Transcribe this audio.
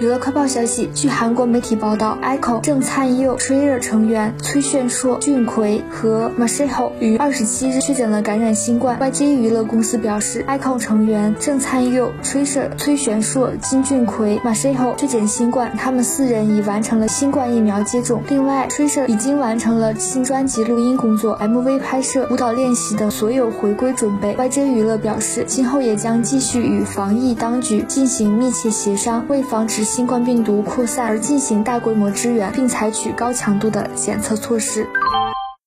娱乐快报消息，据韩国媒体报道，iKON 郑灿佑、t r i e r 成员崔炫硕、俊奎和 Marcelo 于二十七日确诊了感染新冠。YG 娱乐公司表示 iko 成员郑灿佑、Trailer、崔炫硕、金俊奎、Marcelo 确诊新冠，他们四人已完成了新冠疫苗接种。另外 t r i e r 已经完成了新专辑录音工作、MV 拍摄、舞蹈练习等所有回归准备。YG 娱乐表示，今后也将继续与防疫当局进行密切协商，为防止。新冠病毒扩散而进行大规模支援，并采取高强度的检测措施。